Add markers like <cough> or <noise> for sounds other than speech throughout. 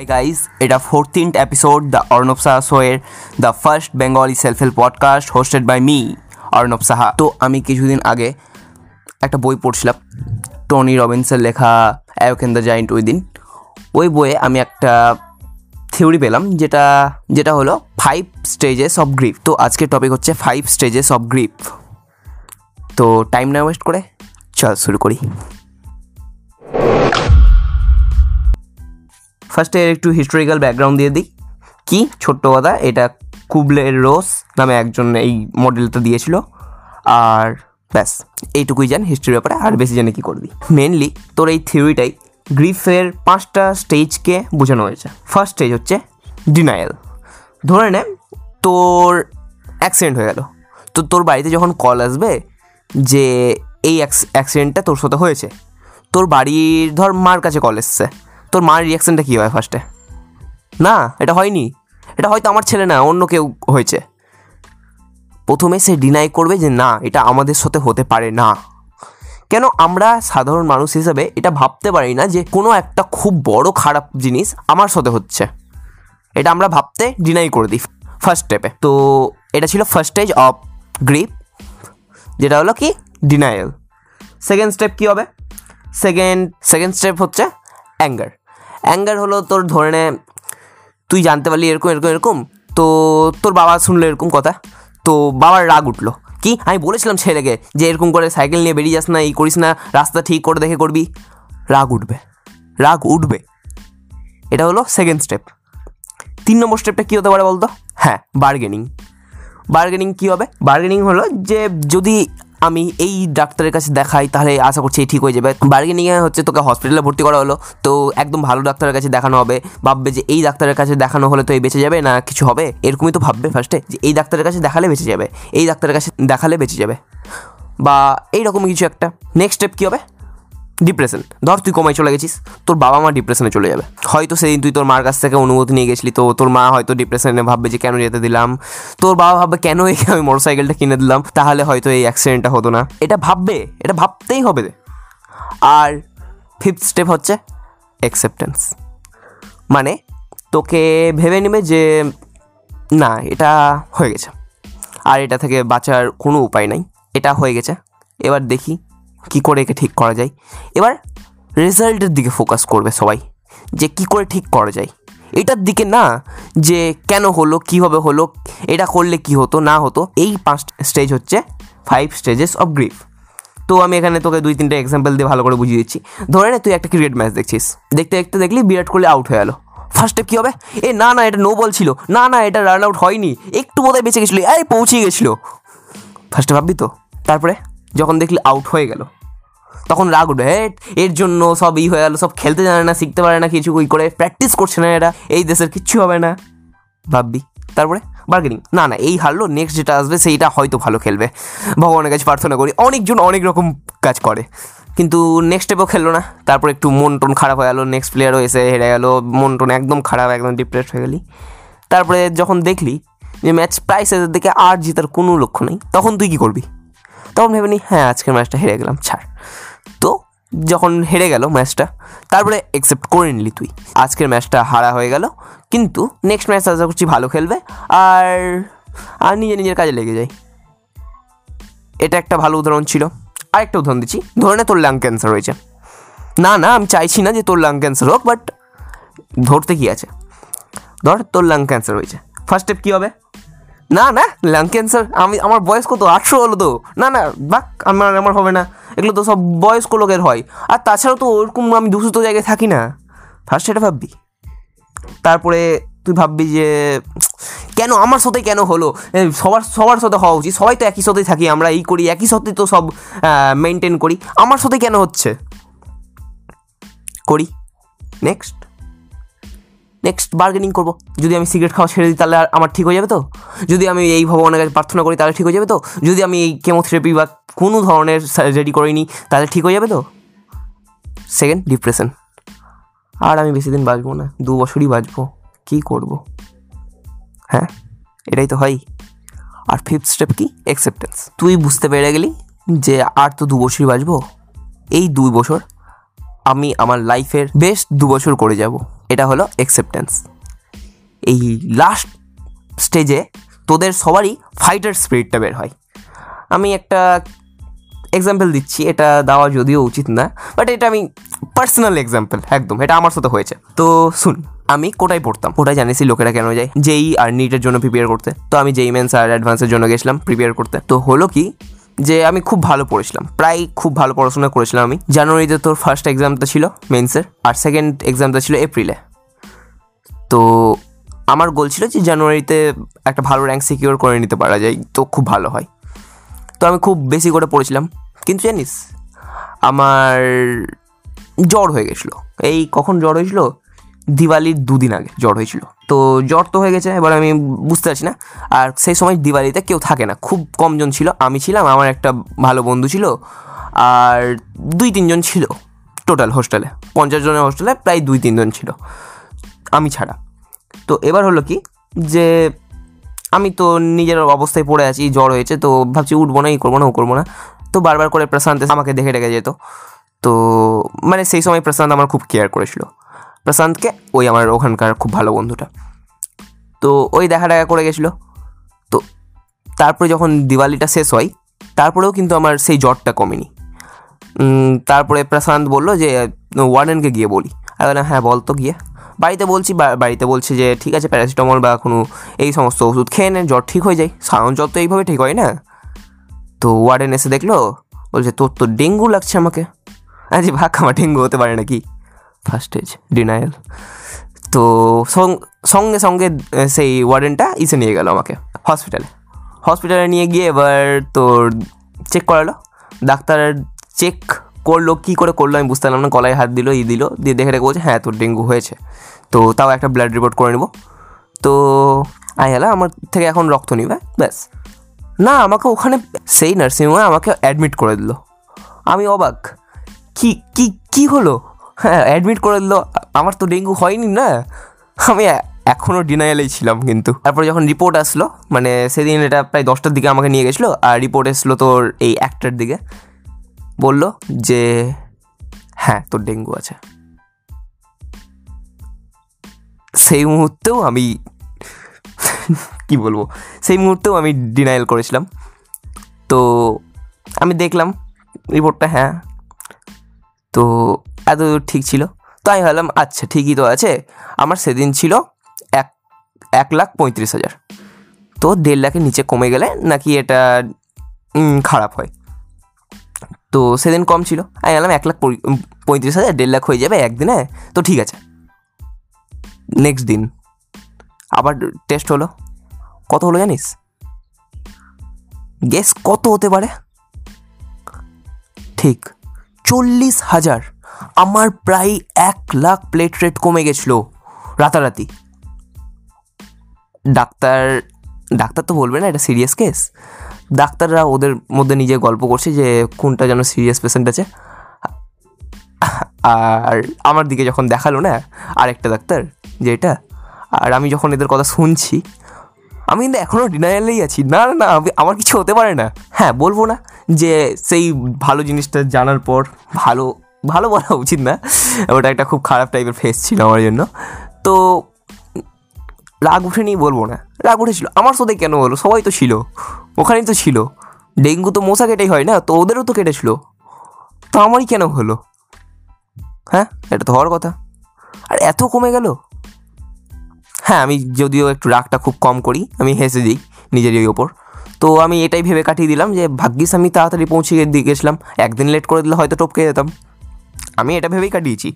High guys এটা fourteenth episode the Arnab Saha শোয়ের the first Bengali self help podcast hosted by me Arnab Saha তো আমি কিছুদিন আগে একটা বই পড়ছিলাম টনি রবিনসের লেখা অ্যাওকেন দ্য জায়েন্ট উইদিন ওই বইয়ে আমি একটা থিওরি পেলাম, যেটা যেটা হলো ফাইভ স্টেজেস অফ গ্রিফ তো আজকের টপিক হচ্ছে ফাইভ স্টেজেস অফ গ্রিফ তো টাইম না ওয়েস্ট করে, চল শুরু করি। ফার্স্টে এর একটু হিস্টোরিক্যাল ব্যাকগ্রাউন্ড দিয়ে দিই। কি? ছোট্ট কথা, এটা কুবলের রোস নামে একজন এই মডেলটা দিয়েছিল। আর ব্যাস, এইটুকুই জান হিস্ট্রির ব্যাপারে, আর বেশি জানে কী করবি। মেনলি তোর এই থিওরিটাই গ্রিফের পাঁচটা স্টেজকে বোঝানো হয়েছে। ফার্স্ট স্টেজ হচ্ছে ডিনায়াল ধরে নে, তোর অ্যাক্সিডেন্ট হয়ে গেল। তো তোর বাড়িতে যখন কল আসবে যে এই অ্যাক্সিডেন্টটা তোর সাথে হয়েছে, তোর বাড়ির ধর মার কাছে কল এসছে। তোর মার রিয়াকশানটা কী হয় ফার্স্টে না, এটা হয়নি। এটা হয়তো আমার ছেলে না, অন্য কেউ হয়েছে। প্রথমে সে ডিনাই করবে যে, না, এটা আমাদের সাথে হতে পারে না। কেন আমরা সাধারণ মানুষ হিসেবে এটা ভাবতে পারি না যে, কোনো একটা খুব বড় খারাপ জিনিস আমার সাথে হচ্ছে। এটা আমরা ভাবতে ডিনাই করে দিই ফার্স্ট স্টেপে তো এটা ছিল ফার্স্ট স্টেজ অফ গ্রিপ যেটা হলো কি? ডিনায়াল সেকেন্ড স্টেপ কী হবে? সেকেন্ড সেকেন্ড স্টেপ হচ্ছে অ্যাঙ্গার অ্যাঙ্গার হলো তোর ধরে নে, তুই জানতে পারলি এরকম এরকম এরকম, তো তোর বাবা শুনলো এরকম কথা, তো বাবার রাগ উঠল। কি? আমি বলেছিলাম ছেলেকে যে এরকম করে সাইকেল নিয়ে বেরিয়ে যাস না, এই করিস না, রাস্তা ঠিক করে দেখে করবি। রাগ উঠবে রাগ উঠবে। এটা হলো সেকেন্ড স্টেপ তিন নম্বর স্টেপটা কী হতে পারে বলতো? হ্যাঁ বার্গেনিং বার্গেনিং কী হবে? বার্গেনিং হলো যে যদি আমি এই ডাক্তারের কাছে দেখাই, তাহলে আশা করছি ঠিক হয়ে যাবে। বার্গেনিংয়ে হচ্ছে তোকে হসপিটালে ভর্তি করা হলো। তো একদম ভালো ডাক্তারের কাছে দেখানো হবে। ভাববে যে এই ডাক্তারের কাছে দেখানো হলে তো এই বেঁচে যাবে না কিছু হবে? এরকমই তো ভাববে ফার্স্টে যে এই ডাক্তারের কাছে দেখালে বেঁচে যাবে। এই ডাক্তারের কাছে দেখালে বেঁচে যাবে। বা এইরকম কিছু একটা। নেক্সট স্টেপ কী হবে? ডিপ্রেশন ধর, তুই কমাই চলে গেছিস, তোর বাবা মা ডিপ্রেশনে চলে যাবে। হয়তো সেদিন তুই তোর মার কাছ থেকে অনুমতি নিয়ে গেছিলি, তো তোর মা হয়তো ডিপ্রেশনে ভাববে যে কেন যেতে দিলাম। তোর বাবা ভাববে, কেন একে আমি মোটর সাইকেলটা কিনে দিলাম? তাহলে হয়তো এই অ্যাক্সিডেন্টটা হতো না। এটা ভাববে, এটা ভাবতেই হবে আর ফিফথ স্টেপ হচ্ছে অ্যাকসেপ্টেন্স মানে তোকে ভেবে নেবে যে, না, এটা হয়ে গেছে। আর এটা থেকে বাঁচার কোনো উপায় নাই। এটা হয়ে গেছে। এবার দেখি কী করে একে ঠিক করা যায়? এবার রেজাল্টের দিকে ফোকাস করবে সবাই, যে কি করে ঠিক করা যায়। এটার দিকে না, যে কেন হলো, কীভাবে হলো, এটা করলে কি হতো, না হতো, এই পাঁচ স্টেজ হচ্ছে ফাইভ স্টেজেস অফ গ্রিফ তো আমি এখানে তোকে দুই তিনটে এক্সাম্পল দিয়ে ভালো করে বুঝিয়ে দিচ্ছি। ধরে না, তুই একটা ক্রিকেট ম্যাচ দেখছিস। দেখতে দেখতে দেখলি বিরাট কোহলি আউট হয়ে গেলো ফার্স্ট স্টেপ কী হবে? এ, না না, এটা নো বল ছিল। না না, এটা রান আউট হয়নি। একটু বোধহয় বেঁচে গেছিল। এই, পৌঁছে গেছিল। ফার্স্টে ভাববি তো? তারপরে? যখন দেখলি আউট হয়ে গেল। তখন রাগ উঠবে হেট এর জন্য সব ই হয়ে গেলো, সব খেলতে জানে না, শিখতে পারে না, কিছু ওই করে প্র্যাকটিস করছে না এরা, এই দেশের কিচ্ছু হবে না। ভাববি। তারপরে বার্গেনিং না না, এই হারলো নেক্সট যেটা আসবে, সেইটা হয়তো ভালো খেলবে। ভগবানের কাছে প্রার্থনা করি, অনেকজন অনেক রকম কাজ করে, কিন্তু নেক্সট স্টেপও খেললো না। তারপর একটু মন টন খারাপ হয়ে গেলো নেক্সট প্লেয়ারও এসে হেরে গেলো, মন টন একদম খারাপ, একদম ডিপ্রেস হয়ে গেলি। তারপরে যখন দেখলি যে ম্যাচ প্রায় শেষের দিকে আর জিতার কোনো লক্ষ্য নেই, তখন তুই কী করবি? তখন ভেবে নি হ্যাঁ আজকের ম্যাচটা হেরে গেলাম, ছাড়। তো যখন হেরে গেল ম্যাচটা, তারপরে অ্যাকসেপ্ট করে নিলি তুই। আজকের ম্যাচটা হারা হয়ে গেল, কিন্তু নেক্সট ম্যাচ আশা করছি ভালো খেলবে, আর আর নিজে নিজের কাজে লেগে যায়। এটা একটা ভালো উদাহরণ ছিল। আরেকটা উদাহরণ দিচ্ছি, ধরে নে তোর লাং ক্যান্সার হয়েছে। না না, আমি চাইছি না যে তোর লাং ক্যান্সার হোক বাট ধরতে কি আছে? ধর তোর লাং ক্যান্সার হয়েছে। ফার্স্ট স্টেপ কী হবে? না না লাং ক্যান্সার আমি, আমার বয়স কত? আটশো হলো তো। না না, বাক, আমার আমার হবে না। এগুলো তো সব বয়স্ক লোকের হয়। আর তাছাড়াও তো ওরকম আমি দূষিত জায়গায় থাকি না। ফার্স্ট সেটা ভাববি। তারপরে তুই ভাববি যে, কেন আমার সাথে কেন হলো? সবার সবার সাথে হওয়া উচিত। সবাই তো একই সাথেই থাকি, আমরা এই করি, একই সাথে তো সব মেনটেন করি। আমার সাথে কেন হচ্ছে? করি। নেক্সট নেক্সট বার্গেনিং করব। যদি আমি সিগারেট খাওয়া ছেড়ে দিই, তাহলে আর আমার ঠিক হয়ে যাবে তো? যদি আমি এই ভগবানের কাছে প্রার্থনা করি, তাহলে ঠিক হয়ে যাবে তো? যদি আমি এই কেমোথেরাপি বা কোনো ধরনের সার্জারি করিনি তাহলে ঠিক হয়ে যাবে তো? সেকেন্ড ডিপ্রেশন আর আমি বেশি দিন বাঁচবো না, দু বছরই বাঁচবো, কী করব? হ্যাঁ এটাই তো হয়। আর ফিফথ স্টেপ কি? অ্যাকসেপ্টেন্স তুই বুঝতে পেরে গেলি যে আর তো দু বছরই বাঁচবো? এই দুই বছর আমি আমার লাইফের বেস্ট দু বছর করে যাব। এটা হলো অ্যাকসেপ্টেন্স এই লাস্ট স্টেজে তোদের সবারই ফাইটার স্পিরিটটা বের হয়। আমি একটা এক্সাম্পল দিচ্ছি, এটা দেওয়া যদিও উচিত না বাট এটা আমি পার্সোনাল এক্সাম্পল একদম, এটা আমার সাথে হয়েছে। তো শুন, আমি কোটায় পড়তাম? কোটায় জানিসই লোকেরা কেন যায়? যেই আর নিটের জন্য প্রিপেয়ার করতে। তো আমি যেই মেন্স আর অ্যাডভান্সের জন্য গেছিলাম প্রিপেয়ার করতে। তো হলো কি যে আমি খুব ভালো পড়েছিলাম। প্রায় খুব ভালো পড়াশোনা করেছিলাম আমি। জানুয়ারিতে তোর ফার্স্ট এক্সামটা ছিল মেন্সের আর সেকেন্ড এক্সামটা ছিল এপ্রিলে তো আমার গোল ছিল যে জানুয়ারিতে একটা ভালো র্যাঙ্ক সিকিওর করে নিতে পারা যায়, তো খুব ভালো হয়। তো আমি খুব বেশি করে পড়েছিলাম। কিন্তু জানিস, আমার জ্বর হয়ে গেছিল। এই কখন জ্বর হয়েছিল? দিওয়ালির দুদিন আগে জ্বর হয়েছিল। তো জ্বর তো হয়ে গেছে, এবার আমি বুঝতে পারছি না। আর সেই সময় দিওয়ালিতে কেউ থাকে না, খুব কমজন ছিল। আমি ছিলাম, আমার একটা ভালো বন্ধু ছিল, আর দুই তিনজন ছিল টোটাল হোস্টেলে। পঞ্চাশ জনের হোস্টেলে প্রায় দুই তিনজন ছিল, আমি ছাড়া। তো এবার হলো কি যে আমি তো নিজের অবস্থায় পড়ে আছি, জ্বর হয়েছে, তো ভাবছি উঠবো না, ই করব না, ও করব না। তো বারবার করে প্রশান্ত আমাকে দেখে রেখে যেত। তো মানে সেই সময় প্রশান্ত আমার খুব কেয়ার করেছিল। প্রশান্তকে, ওই আমার ওখানকার খুব ভালো বন্ধুটা। তো ওই দেখা দেখা করে গেছিল। তো তারপরে যখন দিওয়ালিটা শেষ হয়, তারপরেও কিন্তু আমার সেই জ্বরটা কমেনি। তারপরে প্রশান্ত বলল যে ওয়ার্ডেনকে গিয়ে বলি। আর বললাম হ্যাঁ বল তো গিয়ে। বাড়িতে বলছি বাড়িতে বলছে যে, ঠিক আছে, প্যারাসিটামল বা কোনো এই সমস্ত ওষুধ খেয়ে নেন জ্বর ঠিক হয়ে যায়। সাধারণ জ্বর তো এইভাবে ঠিক হয় না। তো ওয়ার্ডেন এসে দেখল, বলছে, তোর তো ডেঙ্গু লাগছে আমাকে। আচ্ছা ভাগ, আমার ডেঙ্গু হতে পারে নাকি? ফার্স্ট স্টেজ ডিনায়াল তো সঙ্গে সঙ্গে সেই ওয়ার্ডেনটা ইসে নিয়ে গেল আমাকে হসপিটালে হসপিটালে নিয়ে গিয়ে এবার তোর চেক করালো। ডাক্তার চেক করল, কী করে করল আমি বুঝতে পারলাম না। গলায় হাত দিল, ই দিল, দিয়ে দেখে রেখে বলছে হ্যাঁ তোর ডেঙ্গু হয়েছে। তো তাও একটা ব্লাড রিপোর্ট করে নেব। তো আই হ্যালো আমার থেকে এখন রক্ত নিবে, ব্যাস। না, আমাকে ওখানে, সেই নার্সিংহোমে আমাকে অ্যাডমিট করে দিল। আমি অবাক। কি কি কি হলো? হ্যাঁ অ্যাডমিট করে দিল। আমার তো ডেঙ্গু হয়নি না। আমি এখনও ডিনায়ালেই ছিলাম কিন্তু। তারপরে যখন রিপোর্ট আসলো মানে সেদিন এটা প্রায় দশটার দিকে আমাকে নিয়ে গেছিল, আর রিপোর্ট এসলো তোর এই একটার দিকে। বলল যে হ্যাঁ তোর ডেঙ্গু আছে। সেই মুহূর্তেও আমি <laughs> কি বলব? সেই মুহূর্তেও আমি ডিনায়াল করেছিলাম। তো আমি দেখলাম রিপোর্টটা হ্যাঁ তো এত ঠিক ছিল। তো আমি ভাবলাম আচ্ছা ঠিকই তো আছে। আমার সেদিন ছিল এক এক লাখ পঁয়ত্রিশ হাজার। তো দেড় লাখের নিচে কমে গেলে নাকি এটা খারাপ হয়। তো সেদিন কম ছিল। আমি বললাম এক লাখ পঁয়ত্রিশ হাজার, দেড় লাখ হয়ে যাবে একদিনে? তো ঠিক আছে। নেক্সট দিন। আবার টেস্ট হলো। কত হলো জানিস? গেস কত হতে পারে? ঠিক। চল্লিশ হাজার। আমার প্রায় এক লাখ প্লেট রেট কমে গেছিল রাতারাতি। ডাক্তার ডাক্তার তো বলবে না, এটা সিরিয়াস কেস ডাক্তাররা ওদের মধ্যে নিজে গল্প করছে যে, কোনটা যেন সিরিয়াস পেশেন্ট আছে। আর আমার দিকে যখন দেখাল না, আরেকটা ডাক্তার, যে এটা, আর আমি যখন এদের কথা শুনছি আমি কিন্তু এখনও ডিনায়ালেই আছি। না না না, আমি- আমার কিছু হতে পারে না। হ্যাঁ বলব না যে সেই ভালো জিনিসটা জানার পর ভালো ভালো বলা উচিত না। ওটা একটা খুব খারাপ টাইপের ফেস ছিল আমার জন্য। তো রাগ উঠেনি বলব না। রাগ উঠেছিল। আমার সাথে কেন হলো? সবাই তো ছিল। ওখানেই তো ছিল। ডেঙ্গু তো মশা কেটেই হয় না? তো ওদেরও তো কেটেছিল। তো আমারই কেন হলো? হ্যাঁ এটা তো হওয়ার কথা। আর এত কমে গেল? হ্যাঁ আমি যদিও একটু রাগটা খুব কম করি, আমি হেসে দিই নিজেরই ওপর। তো আমি এটাই ভেবে কাটিয়ে দিলাম যে, ভাগ্যিস আমি তাড়াতাড়ি পৌঁছে দিয়ে গেছিলাম। একদিন লেট করে দিলে হয়তো টপকে যেতাম। আমি এটা ভেবেই কাটিয়েছি।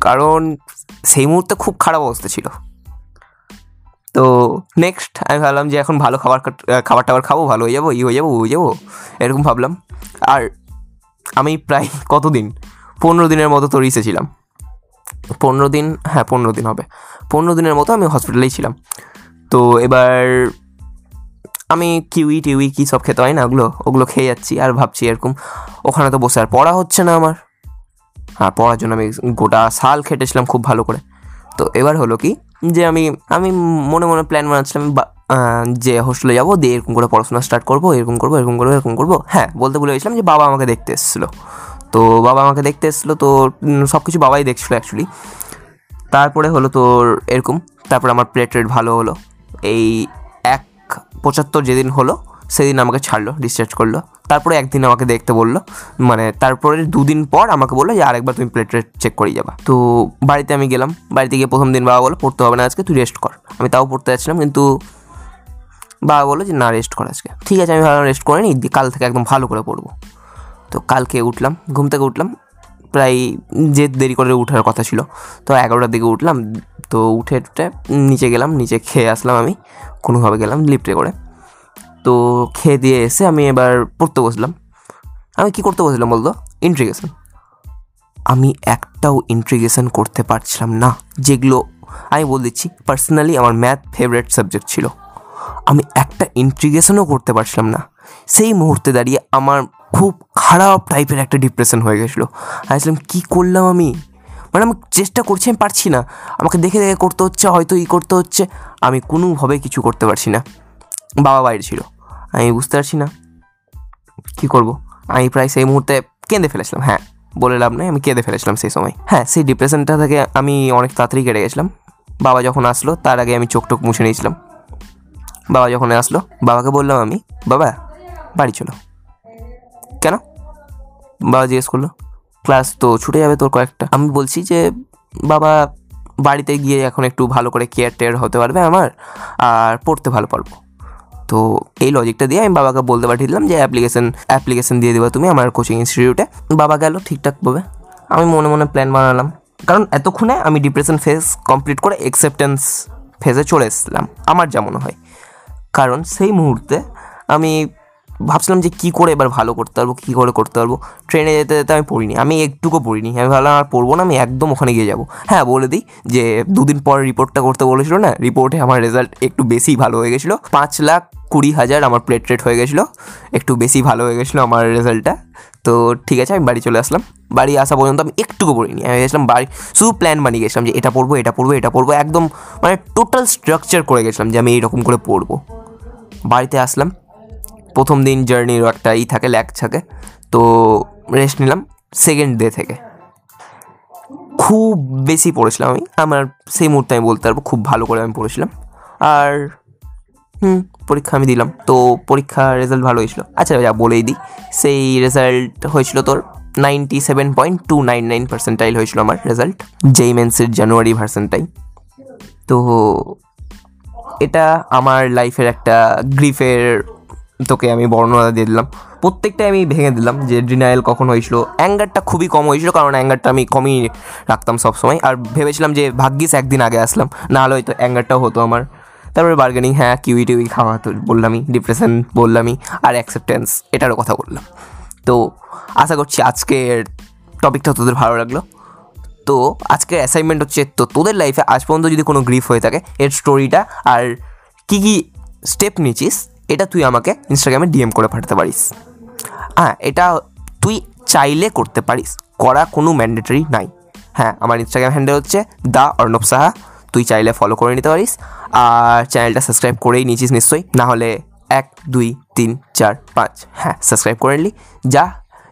কারণ সেই মুহূর্তে খুব খারাপ অবস্থা ছিল। তো নেক্সট আমি ভাবলাম যে, এখন ভালো খাবার খাবার টাবার খাব, ভালো হয়ে যাব, ই হয়ে যাব হয়ে যাব, এরকম ভাবলাম। আর আমি প্রায় <laughs> কতদিন? পনেরো দিনের মতো তো রিসে ছিলাম। পনেরো দিন হ্যাঁ পনেরো দিন হবে। পনেরো দিনের মতো আমি হসপিটালেই ছিলাম। তো এবার আমি কিউই, টিউই, কী সব খেতে হয় না, ওগুলো ওগুলো খেয়ে যাচ্ছি আর ভাবছি এরকম, ওখানে তো বসে আর পড়া হচ্ছে না আমার। হ্যাঁ পড়ার জন্য আমি গোটা সাল খেটেছিলাম খুব ভালো করে। তো এবার হলো কি, যে আমি আমি মনে মনে প্ল্যান বানাচ্ছিলাম যে হোস্টেলে যাব, দিয়ে এরকম করে পড়াশোনা স্টার্ট করব, এরকম করব এরকম করব এরকম করব। হ্যাঁ বলতে ভুলে গেছিলাম যে বাবা আমাকে দেখতে এসেছিল। তো বাবা আমাকে দেখতে এসেছিল, তো সব কিছু বাবাই দেখছিলো অ্যাকচুয়ালি তারপরে হলো তোর এরকম, তারপর আমার প্লেট রেট ভালো হলো। এই এক পঁচাত্তর যেদিন হলো, সেদিন আমাকে ছাড়লো ডিসচার্জ করল। তারপরে একদিন আমাকে দেখতে বলল মানে তারপরে দুদিন পর আমাকে বলল যে, আরেকবার তুমি প্লেট রেট চেক করিয়ে যাবা। তো বাড়িতে আমি গেলাম, বাড়িতে গিয়ে প্রথম দিন বাবা বলো পড়তে হবে না আজকে, তুই রেস্ট কর। আমি তাও পড়তে যাচ্ছিলাম, কিন্তু বাবা বলল যে, না রেস্ট কর আজকে। ঠিক আছে, আমি ভাবলাম রেস্ট করে নিই কাল থেকে একদম ভালো করে পড়ব। তো কালকে উঠলাম, ঘুম থেকে উঠলাম, প্রায় যে দেরি করে উঠার কথা ছিল, তো এগারোটার দিকে উঠলাম, তো উঠে উঠে নিচে গেলাম, নিচে খেয়ে আসলাম আমি, কোনোভাবে গেলাম লিফটে করে। তো খেয়ে দিয়ে এসে আমি এবার পড়তে বসলাম। আমি কি করতে বসলাম বলতো? ইন্ট্রিগেশন আমি একটাও ইন্ট্রিগেশন করতে পারছিলাম না, যেগুলো আমি বলে দিচ্ছি পার্সোনালি আমার ম্যাথ ফেভারিট সাবজেক্ট ছিল। আমি একটা ইন্ট্রিগেশনও করতে পারছিলাম না। সেই মুহূর্তে দাঁড়িয়ে আমার খুব খারাপ টাইপের একটা ডিপ্রেশন হয়ে গেছিল। ভাবছিলাম, কী করলাম আমি? মানে আমি চেষ্টা করছি, আমি পারছি না। আমাকে দেখে দেখে করতে হচ্ছে, হয়তো ই করতে হচ্ছে। আমি কোনোভাবে কিছু করতে পারছি না। বাবা বাইরে ছিল। আমি বুঝতে পারছি না, কী করব? আমি প্রায় সেই মুহূর্তে কেঁদে ফেলেছিলাম হ্যাঁ বলে লাভ নেই, আমি কেঁদে ফেলেছিলাম সেই সময়। হ্যাঁ সেই ডিপ্রেশনটা থেকে আমি অনেক তাড়াতাড়ি কেটে গেছিলাম। বাবা যখন আসলো, তার আগে আমি চোখ টোক মুছে নিয়েছিলাম। বাবা যখন আসলো, বাবাকে বললাম আমি, বাবা বাড়ি চলো। কেন? বাবা জিজ্ঞেস করল, ক্লাস তো ছুটে যাবে তোর কয়েকটা। আমি বলছি যে, বাবা বাড়িতে গিয়ে এখন একটু ভালো করে কেয়ার টেয়ার হতে পারবে আমার, আর পড়তে ভালো পারব। তো এই লজিকটা দিয়ে আমি বাবাকে বলতে পাঠিয়ে দিলাম যে অ্যাপ্লিকেশন অ্যাপ্লিকেশন দিয়ে দেবো তুমি আমার কোচিং ইনস্টিটিউটে বাবা গেল ঠিকঠাকভাবে আমি মনে মনে প্ল্যান বানালাম। কারণ এতক্ষণে আমি ডিপ্রেশন ফেজ কমপ্লিট করে অ্যাকসেপ্টেন্স ফেজে চলে এসেছিলাম। আমার যা মনে হয়। কারণ সেই মুহূর্তে আমি ভাবছিলাম যে কী করে এবার ভালো করতে পারব, কী করে করতে পারব। ট্রেনে যেতে যেতে আমি পড়িনি, আমি একটুকু পড়িনি। আমি ভাবলাম আর পড়ব না, আমি একদম ওখানে গিয়ে যাব। হ্যাঁ বলে দিই যে দুদিন পর রিপোর্টটা করতে বলেছিল না রিপোর্টে আমার রেজাল্ট একটু বেশি ভালো হয়ে গেছিল। পাঁচ লাখ কুড়ি হাজার আমার প্লেট রেট হয়ে গেছিল, একটু বেশি ভালো হয়ে গেছিল আমার রেজাল্টটা তো ঠিক আছে, আমি বাড়ি চলে আসলাম। বাড়ি আসা পর্যন্ত আমি একটুকু পড়িনি, আমি গেছিলাম বাড়ি, শুধু প্ল্যান বানিয়ে গেছিলাম যে এটা পড়ব এটা পড়ব এটা পড়ব, একদম মানে টোটাল স্ট্রাকচার করে গেছিলাম যে আমি এইরকম করে পড়ব। বাড়িতে আসলাম প্রথম দিন জার্নির একটা ই থাকে ল্যাক থাকে। তো রেস্ট নিলাম সেকেন্ড ডে থেকে। খুব বেশি পড়েছিলাম আমি। আমার সেই মুহূর্তে আমি বলতে পারব খুব ভালো করে আমি পড়েছিলাম। আর, হুম, পরীক্ষা আমি দিলাম। তো পরীক্ষার রেজাল্ট ভালো হয়েছিল আচ্ছা যা বলেই দিই, সেই রেজাল্ট হয়েছিল তোর ninety seven point two nine nine percentile হয়েছিল আমার রেজাল্ট যেই মেন্সের জানুয়ারি ভার্সেন্টাইল তো এটা আমার লাইফের একটা গ্রিফের তোকে আমি বর্ণনা দিয়ে দিলাম। প্রত্যেকটাই আমি ভেঙে দিলাম যে ডিনায়াল কখন হয়েছিল। অ্যাঙ্গারটা খুবই কম হয়েছিল, কারণ অ্যাঙ্গারটা আমি কমই রাখতাম সবসময়। আর ভেবেছিলাম যে ভাগ্যিস একদিন আগে আসলাম না হলে হয়তো অ্যাঙ্গারটাও হতো আমার। তারপরে বার্গেনিং হ্যাঁ কিউই টিউই খাওয়া তো বললামই ডিপ্রেশন বললামই, আর অ্যাকসেপ্টেন্স এটারও কথা বললাম। তো আশা করছি আজকের টপিকটা তোদের ভালো লাগল। তো আজকের অ্যাসাইনমেন্ট হচ্ছে, তো তোদের লাইফে আজ পর্যন্ত যদি কোনো গ্রিফ হয়ে থাকে, এর স্টোরিটা আর কী কী স্টেপ নিচ্ছিস এটা তুই আমাকে ইনস্টাগ্রামে ডিএম করে পাঠাতে পারিস। হ্যাঁ এটা তুই চাইলে করতে পারিস, করা কোনো ম্যান্ডেটরি নাই। হ্যাঁ আমার ইনস্টাগ্রাম হ্যান্ডেল হচ্ছে দ্য অর্ণব সাহা, তুই চাইলে ফলো করে নিতে পারিস। আর চ্যানেলটা সাবস্ক্রাইব করেই নিয়েছিস নিশ্চয়ই, না হলে এক, দুই, তিন, চার, পাঁচ হ্যাঁ সাবস্ক্রাইব করে নিলি। যা,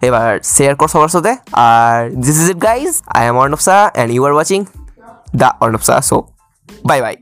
এবার শেয়ার কর সবার সাথে। আর this is it guys I am Arnab Saha and you are watching the Arnab Saha so bye bye